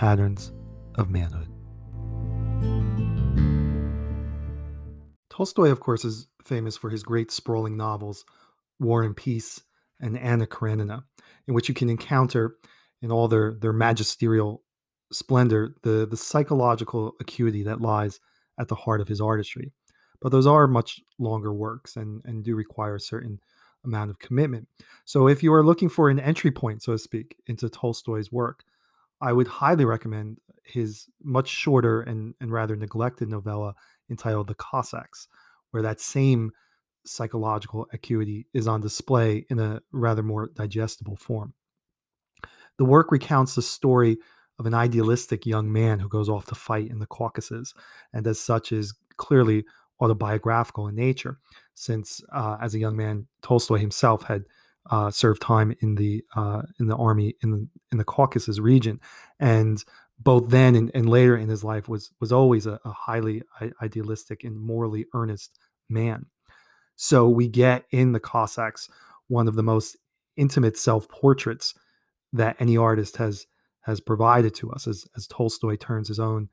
patterns of manhood. Tolstoy, of course, is famous for his great sprawling novels, War and Peace and Anna Karenina, in which you can encounter in all their, their magisterial splendor the, the psychological acuity that lies at the heart of his artistry. But those are much longer works and, and do require a certain amount of commitment. So if you are looking for an entry point, so to speak, into Tolstoy's work, I would highly recommend his much shorter and, and rather neglected novella entitled The Cossacks, where that same psychological acuity is on display in a rather more digestible form. The work recounts the story of an idealistic young man who goes off to fight in the Caucasus, and as such is clearly autobiographical in nature, since uh, as a young man, Tolstoy himself had uh, served time in the uh, in the army in the, in the Caucasus region, and both then and, and later in his life was was always a, a highly idealistic and morally earnest man. So we get in the Cossacks one of the most intimate self portraits that any artist has has provided to us as, as Tolstoy turns his own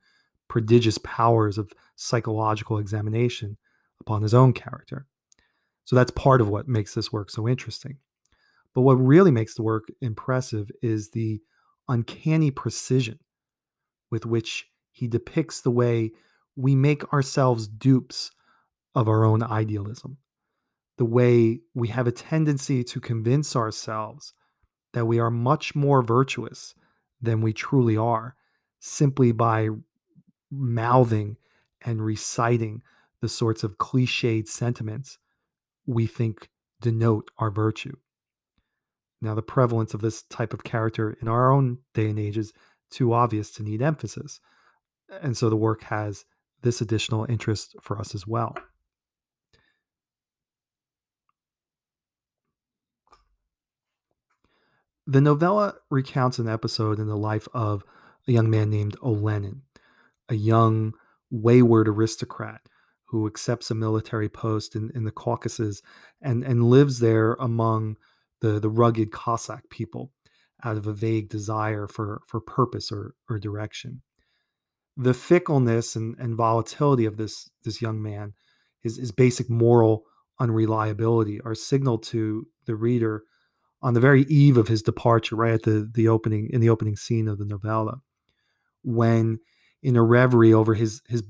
prodigious powers of psychological examination upon his own character. So that's part of what makes this work so interesting. But what really makes the work impressive is the uncanny precision with which he depicts the way we make ourselves dupes of our own idealism, the way we have a tendency to convince ourselves that we are much more virtuous than we truly are simply by mouthing and reciting the sorts of cliched sentiments we think denote our virtue. Now, the prevalence of this type of character in our own day and age is too obvious to need emphasis. And so the work has this additional interest for us as well. The novella recounts an episode in the life of a young man named Olenin, a young, wayward aristocrat who accepts a military post in, in the Caucasus and, and lives there among the, the rugged Cossack people out of a vague desire for, for purpose or, or direction. The fickleness and, and volatility of this, this young man, his, his basic moral unreliability, are signaled to the reader on the very eve of his departure, right at the, the opening in the opening scene of the novella, when in a reverie over his his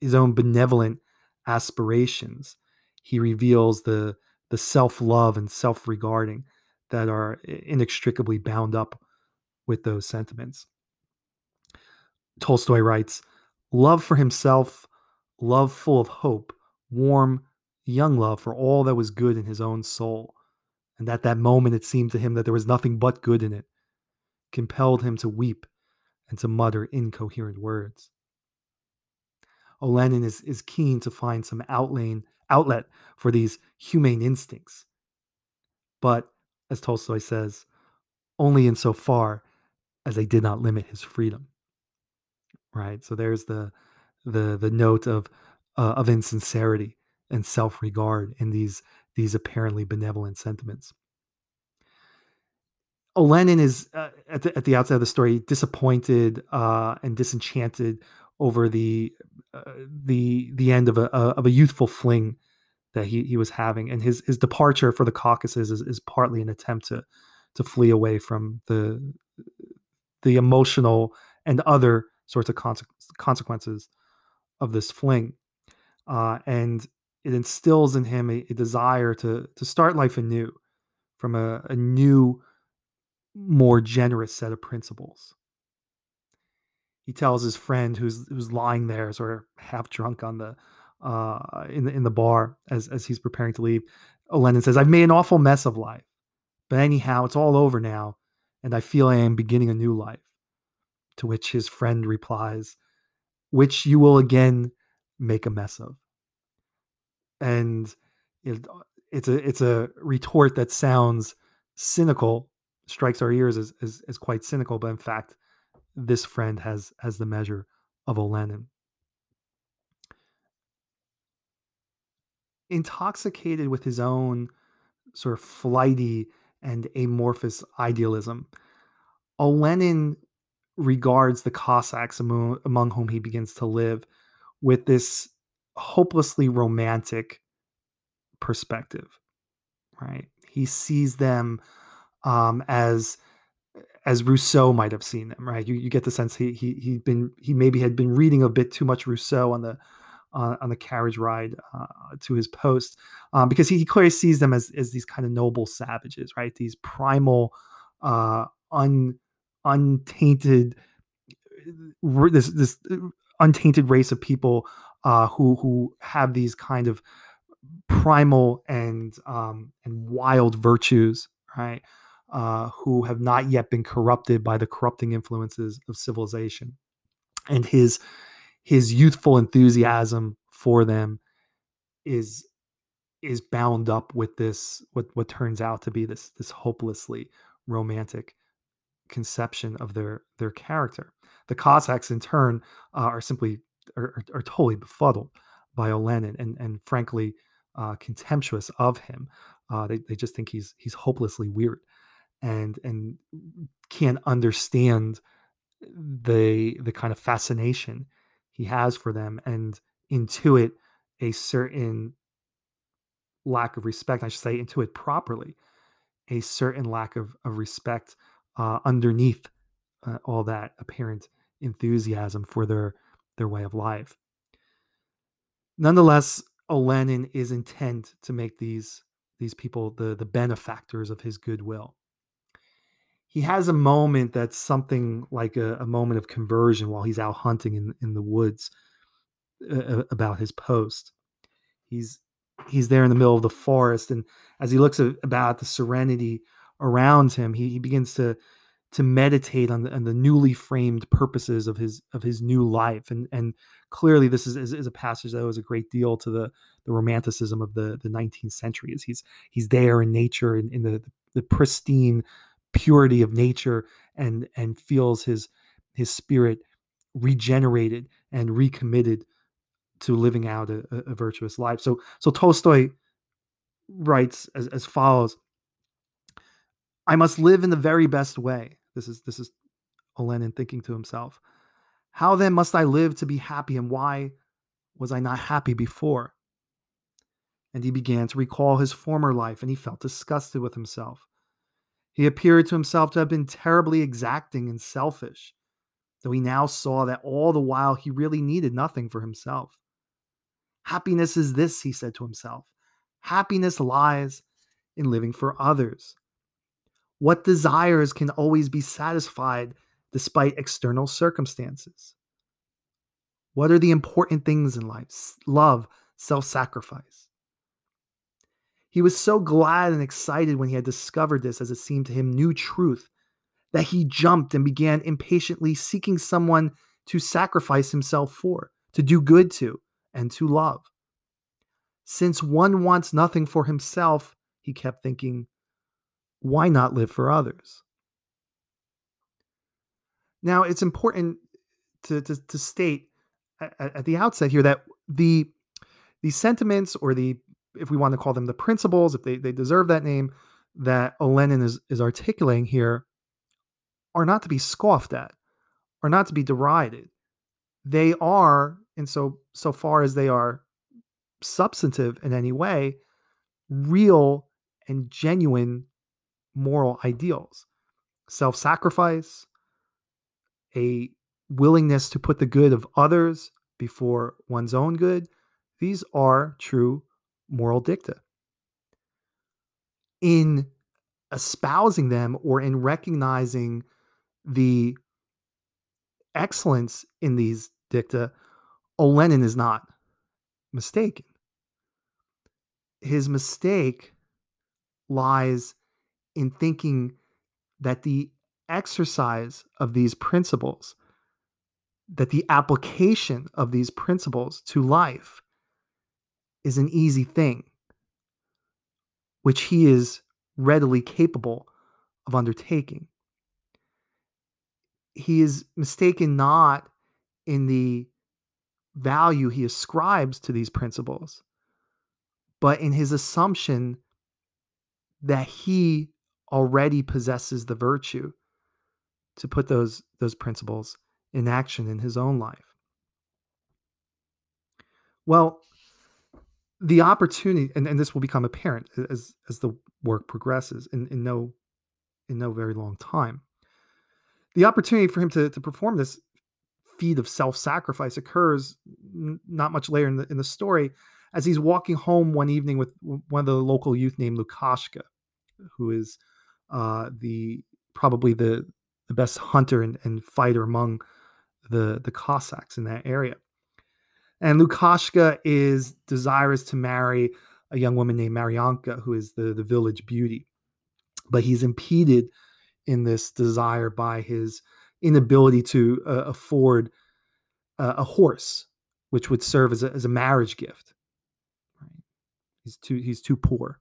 his own benevolent aspirations, he reveals the the self love and self regarding that are inextricably bound up with those sentiments. Tolstoy writes, "Love for himself, love full of hope, warm, young love for all that was good in his own soul." And at that moment, it seemed to him that there was nothing but good in it, compelled him to weep and to mutter incoherent words. Olenin is, is keen to find some outlane, outlet for these humane instincts. But, as Tolstoy says, only insofar as they did not limit his freedom. Right? So there's the the the note of uh, of insincerity and self-regard in these these apparently benevolent sentiments. Olenin is uh, at, the, at the outset of the story disappointed uh, and disenchanted over the uh, the the end of a of a youthful fling that he, he was having, and his his departure for the Caucasus is, is partly an attempt to to flee away from the the emotional and other sorts of conse- consequences of this fling, uh, and it instills in him a, a, desire to to start life anew from a, a new more generous set of principles. He tells his friend who's who's lying there, sort of half drunk on the uh, in the in the bar as as he's preparing to leave. Olenin says, "I've made an awful mess of life, but anyhow, it's all over now, and I feel I am beginning a new life." To which his friend replies, "Which you will again make a mess of." And it, it's a it's a retort that sounds cynical strikes our ears as, as, as quite cynical, but in fact, this friend has as the measure of Olenin. Intoxicated with his own sort of flighty and amorphous idealism, Olenin regards the Cossacks among, among whom he begins to live with this hopelessly romantic perspective, right? He sees them um, as as Rousseau might have seen them, right? You, you get the sense he he he'd been he maybe had been reading a bit too much Rousseau on the uh, on the carriage ride uh, to his post um, because he, he, clearly sees them as as these kind of noble savages, right? These primal, uh, un untainted this this untainted race of people uh, who who have these kind of primal and um, and wild virtues, right? Uh, who have not yet been corrupted by the corrupting influences of civilization. And his his youthful enthusiasm for them is is bound up with this what what turns out to be this this hopelessly romantic conception of their their character. The Cossacks, in turn, uh, are simply are, are, totally befuddled by Olenin and and frankly uh, contemptuous of him. Uh, they they just think he's he's hopelessly weird and and can't understand the the kind of fascination he has for them and intuit a certain lack of respect i should say intuit properly a certain lack of, of respect uh, underneath uh, all that apparent enthusiasm for their their way of life. Nonetheless olenin is intent to make these these people the the benefactors of his goodwill he has a moment that's something like a, a moment of conversion while he's out hunting in, in the woods uh, uh, about his post. He's he's there in the middle of the forest, and as he looks about the serenity around him, he, he begins to to meditate on the, on the newly framed purposes of his of his new life and and clearly this is, is, is, a passage that owes a great deal to the the romanticism of the the 19th century as he's he's there in nature in, in the the pristine purity of nature and and feels his his spirit regenerated and recommitted to living out a, a virtuous life. So so Tolstoy writes as, as follows I must live in the very best way. This is this is Olenin thinking to himself. How then must I live to be happy and why was I not happy before? And he began to recall his former life and he felt disgusted with himself. He appeared to himself to have been terribly exacting and selfish, though he now saw that all the while he really needed nothing for himself. Happiness is this, he said to himself. Happiness lies in living for others. What desires can always be satisfied despite external circumstances? What are the important things in life? Love, self sacrifice. He was so glad and excited when he had discovered this, as it seemed to him, new truth, that he jumped and began impatiently seeking someone to sacrifice himself for, to do good to, and to love. Since one wants nothing for himself, he kept thinking, why not live for others? Now, it's important to, to, to state at, at, the outset here that the the sentiments or the if we want to call them the principles, if they, they deserve that name, that Olenin is, is articulating here are not to be scoffed at, are not to be derided. They are, and so so far as they are substantive in any way, real and genuine moral ideals. Self-sacrifice, a willingness to put the good of others before one's own good, these are true moral dicta. In espousing them or in recognizing the excellence in these dicta, Olenin is not mistaken. His mistake lies in thinking that the exercise of these principles, that the application of these principles to life is an easy thing, which he is readily capable of undertaking. He is mistaken not in the value he ascribes to these principles, but in his assumption that he already possesses the virtue to put those those principles in action in his own life? Well, the opportunity, and, and this will become apparent as as the work progresses in, in no in no very long time. The opportunity for him to, to perform this feat of self-sacrifice occurs n- not much later in the in the story as he's walking home one evening with one of the local youth named Lukashka, who is uh, the probably the the best hunter and, and fighter among the the Cossacks in that area. And Lukashka is desirous to marry a young woman named Maryanka, who is the, the village beauty. But he's impeded in this desire by his inability to uh, afford uh, a horse, which would serve as a, as a marriage gift. He's too he's too poor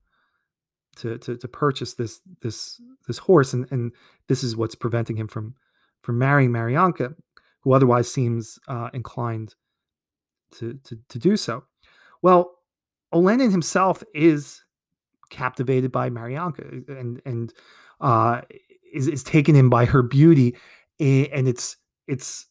to, to to purchase this this this horse, and and this is what's preventing him from from marrying Maryanka, who otherwise seems uh, inclined to, to, to do so. Well, Olenin himself is captivated by Maryanka and and uh, is is taken in by her beauty, and it's it's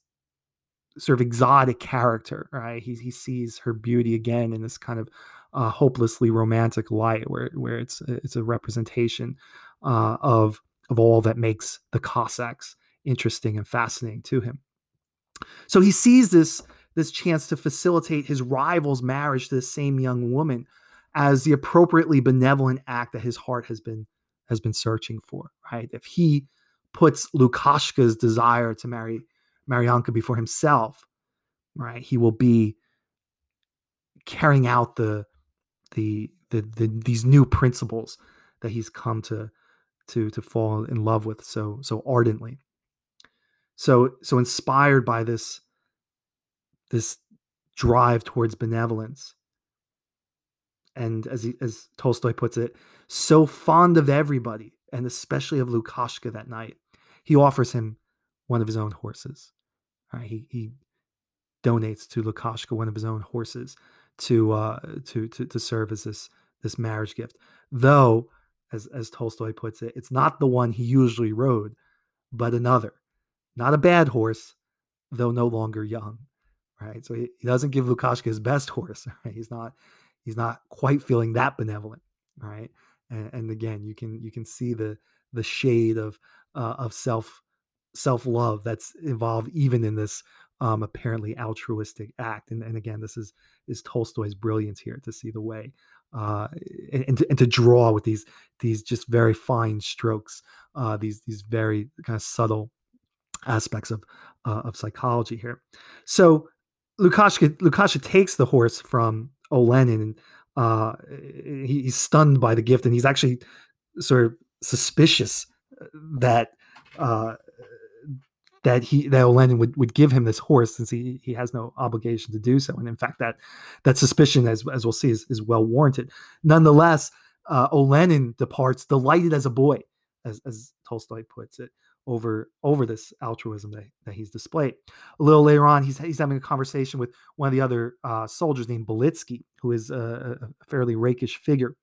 sort of exotic character, right? He he sees her beauty again in this kind of uh, hopelessly romantic light, where where it's it's a representation uh, of of all that makes the Cossacks interesting and fascinating to him. So he sees this this chance to facilitate his rival's marriage to the same young woman as the appropriately benevolent act that his heart has been has been searching for right? If he puts lukashka's desire to marry maryanka before himself right he will be carrying out the the, the, the these new principles that he's come to to to fall in love with so so ardently. So so inspired by this this drive towards benevolence. And as he, as Tolstoy puts it, so fond of everybody, and especially of Lukashka that night, he offers him one of his own horses. He he donates to Lukashka one of his own horses to uh, to to to serve as this this marriage gift. Though, as as Tolstoy puts it, it's not the one he usually rode, but another, not a bad horse, though no longer young right? So he, he doesn't give Lukashka his best horse. Right? He's not he's not quite feeling that benevolent, right? And, and again, you can you can see the the shade of uh, of self self love that's involved even in this um, apparently altruistic act. And, and again, this is is Tolstoy's brilliance here to see the way uh, and, and, to, and to draw with these these just very fine strokes, uh, these these very kind of subtle aspects of uh, of psychology here. So Lukashka Lukashka takes the horse from Olenin uh, he, he's stunned by the gift and he's actually sort of suspicious that uh, that he that Olenin would, would give him this horse since he, he has no obligation to do so. And in fact, that that suspicion, as as we'll see, is, is well warranted. Nonetheless, uh, Olenin departs delighted as a boy, as, as Tolstoy puts it over over this altruism that, that he's displayed. A little later on, he's he's having a conversation with one of the other uh, soldiers named Belitsky, who is a, a fairly rakish figure.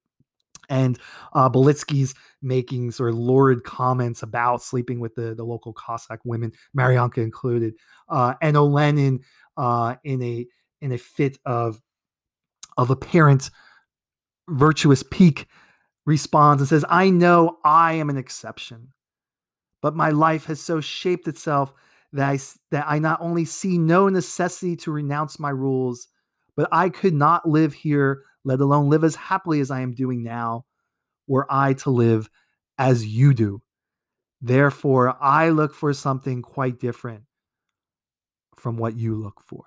And uh, Belitsky's making sort of lurid comments about sleeping with the, the local Cossack women, Maryanka included, uh, and Olenin uh, in a in a fit of of apparent virtuous pique responds and says, "I know I am an exception but my life has so shaped itself that I, that I not only see no necessity to renounce my rules, but I could not live here, let alone live as happily as I am doing now, were I to live as you do. Therefore, I look for something quite different from what you look for.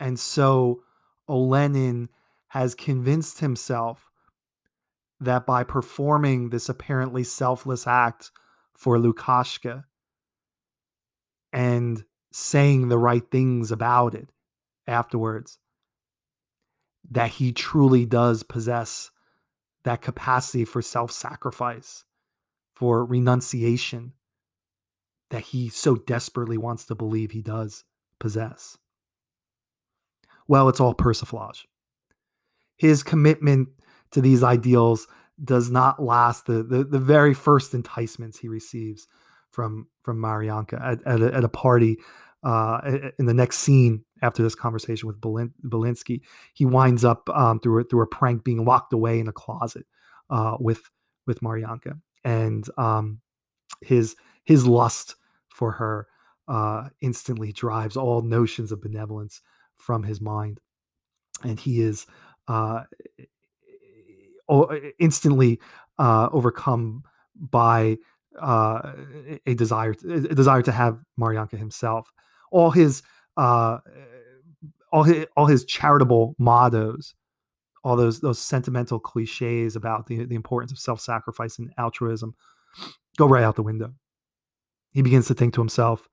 And so Olenin has convinced himself that by performing this apparently selfless act for Lukashka and saying the right things about it afterwards, that he truly does possess that capacity for self sacrifice, for renunciation that he so desperately wants to believe he does possess. Well, it's all persiflage. His commitment to these ideals does not last. The, the, the very first enticements he receives from from Marianka at, at, a, at a party uh, in the next scene after this conversation with Belin- Belinsky, he winds up um, through a, through a prank being locked away in a closet uh, with with Marianka, and um, his his lust for her uh, instantly drives all notions of benevolence from his mind, and he is uh, instantly uh, overcome by uh, a desire a desire to have Marianka himself. All his uh, all his all his charitable mottos, all those those sentimental cliches about the the importance of self sacrifice and altruism, go right out the window. He begins to think to himself,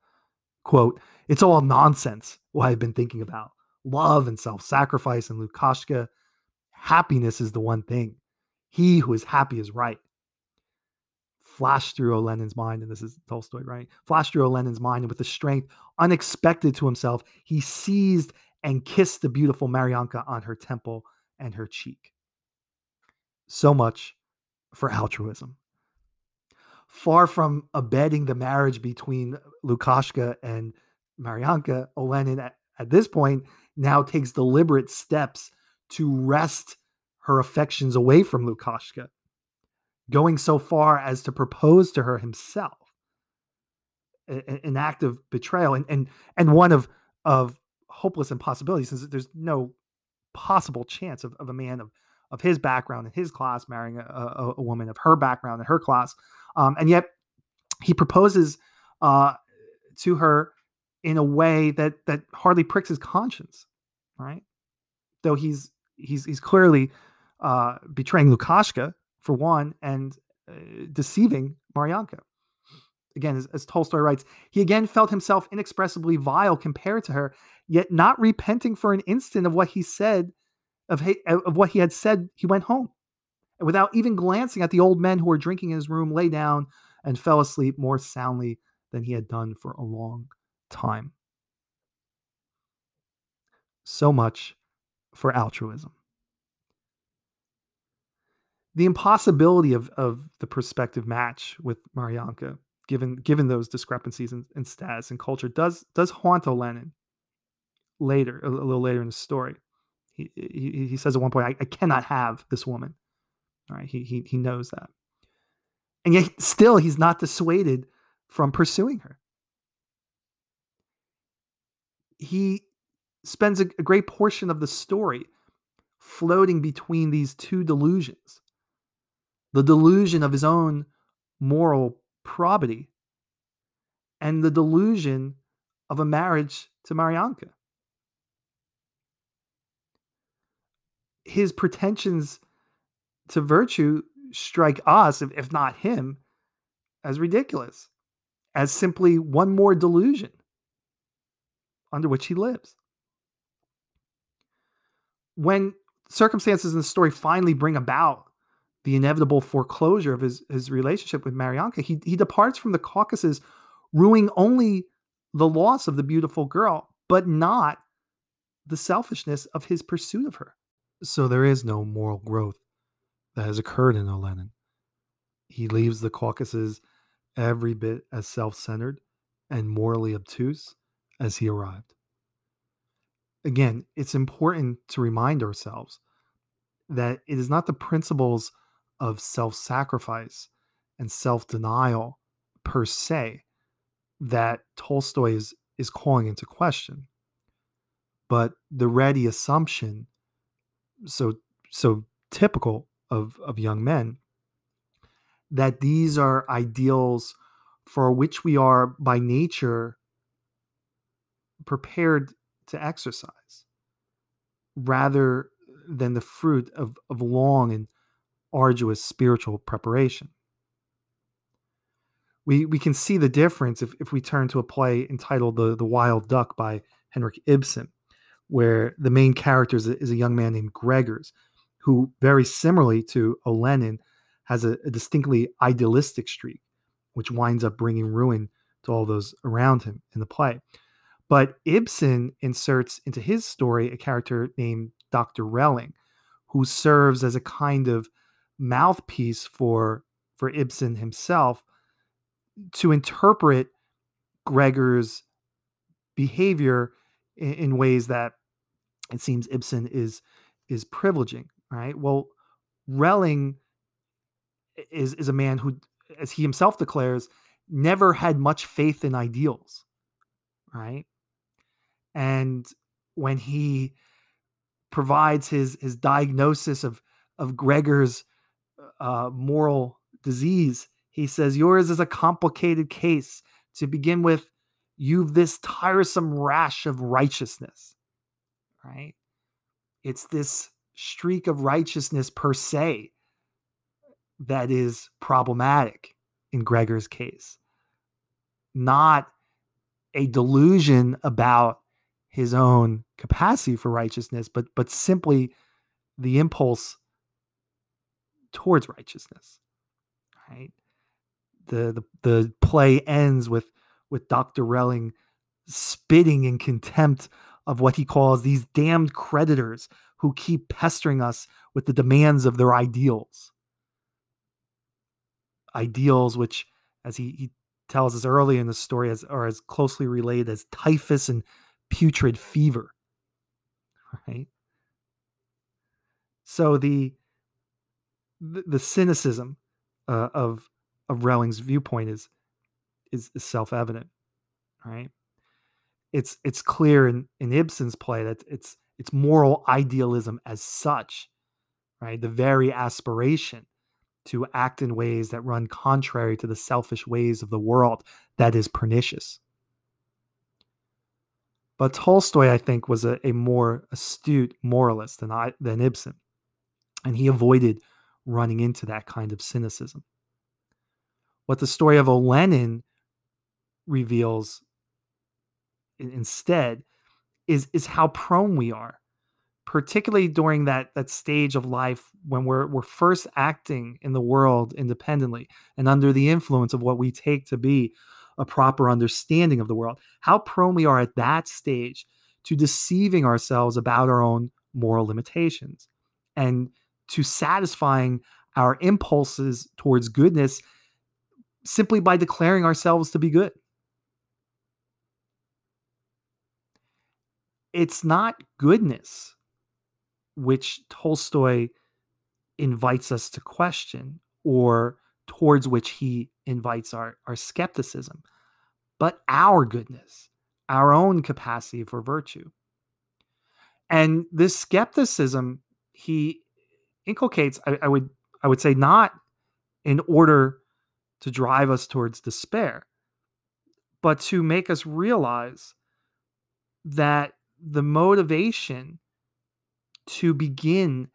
quote, "It's all nonsense. What I've been thinking about love and self sacrifice and Lukashka. Happiness is the one thing. He who is happy is right." flashed through Olenin's mind, and this is Tolstoy, right? Flashed through Olenin's mind, and with a strength unexpected to himself, he seized and kissed the beautiful Marianka on her temple and her cheek. So much for altruism. Far from abetting the marriage between Lukashka and Marianka, Olenin at, at this point now takes deliberate steps to wrest her affections away from Lukashka going so far as to propose to her himself an act of betrayal and and and one of of hopeless impossibility since there's no possible chance of, of a man of of his background and his class marrying a, a, a woman of her background and her class. Um, and yet he proposes uh, to her in a way that that hardly pricks his conscience right? Though he's he's he's clearly uh, betraying lukashka for one, and uh, deceiving Marianka. Again, as, as Tolstoy writes, he again felt himself inexpressibly vile compared to her, yet not repenting for an instant of what he said, of, of what he had said, he went home. And without even glancing at the old men who were drinking in his room, lay down and fell asleep more soundly than he had done for a long time. So much for altruism the impossibility of of the prospective match with Marianka, given given those discrepancies in, in status and culture, does does haunt Olenin later, a, little later in the story. He, he, he says at one point, I, I cannot have this woman. All right, he, he he knows that, and yet still he's not dissuaded from pursuing her. He spends a, a great portion of the story floating between these two delusions the delusion of his own moral probity, and the delusion of a marriage to Marianka. His pretensions to virtue strike us, if not him, as ridiculous, as simply one more delusion under which he lives. When circumstances in the story finally bring about the inevitable foreclosure of his, his relationship with Marianka, he, he departs from the Caucasus, ruining only the loss of the beautiful girl, but not the selfishness of his pursuit of her. So there is no moral growth that has occurred in Olenin. He leaves the Caucasus every bit as self centered and morally obtuse as he arrived. Again, it's important to remind ourselves that it is not the principles of self sacrifice and self denial per se that Tolstoy is, is calling into question. But the ready assumption, so so typical of, of young men, that these are ideals for which we are by nature prepared to exercise rather than the fruit of, of long and arduous spiritual preparation. We, we can see the difference if, if we turn to a play entitled The, the Wild Duck by Henrik Ibsen, where the main character is a, is a young man named Gregers, who, very similarly to Olenin, has a, a distinctly idealistic streak, which winds up bringing ruin to all those around him in the play. But Ibsen inserts into his story a character named Dr. Relling, who serves as a kind of mouthpiece for for Ibsen himself to interpret Gregers' behavior in, in ways that it seems Ibsen is is privileging, right? Well, Relling is is a man who, as he himself declares, never had much faith in ideals, right? And when he provides his his diagnosis of of Gregers' uh, moral disease, he says yours is a complicated case. To begin with, you've this tiresome rash of righteousness, right? It's this streak of righteousness per se that is problematic in Gregers' case, not a delusion about his own capacity for righteousness, but but simply the impulse towards righteousness. Right. The the the play ends with with Dr. Relling spitting in contempt of what he calls these damned creditors who keep pestering us with the demands of their ideals. Ideals which, as he, he tells us early in the story, as, are as closely related as typhus and putrid fever. Right? So the the, cynicism uh, of of Relling's viewpoint is is, is self evident, right? It's it's clear in in Ibsen's play that it's it's moral idealism as such, right? The very aspiration to act in ways that run contrary to the selfish ways of the world that is pernicious. But Tolstoy, I think, was a, a more astute moralist than I, than Ibsen, and he avoided running into that kind of cynicism. What the story of Olenin reveals instead is is how prone we are particularly during that that stage of life when we're we're first acting in the world independently and under the influence of what we take to be a proper understanding of the world how prone we are at that stage to deceiving ourselves about our own moral limitations and to satisfying our impulses towards goodness simply by declaring ourselves to be good. It's not goodness which Tolstoy invites us to question or towards which he invites our, our skepticism, but our goodness, our own capacity for virtue. And this skepticism he inculcates, I, I would I would say not in order to drive us towards despair, but to make us realize that the motivation to begin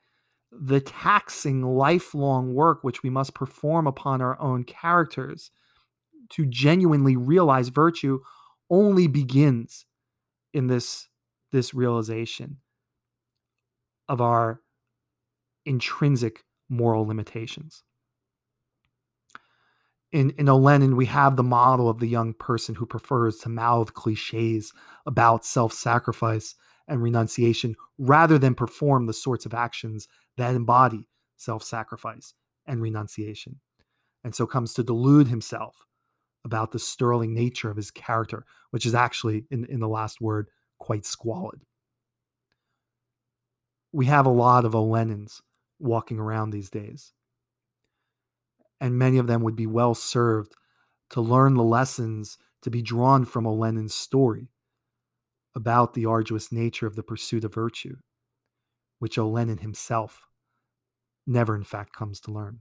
the taxing lifelong work which we must perform upon our own characters to genuinely realize virtue only begins in this this realization of our intrinsic moral limitations in in Olenin, we have the model of the young person who prefers to mouth cliches about self-sacrifice and renunciation rather than perform the sorts of actions that embody self-sacrifice and renunciation. And so comes to delude himself about the sterling nature of his character, which is actually, in, in the last word, quite squalid. We have a lot of Olenins walking around these days and many of them would be well served to learn the lessons to be drawn from Olenin's story about the arduous nature of the pursuit of virtue, which Olenin himself never, in fact, comes to learn.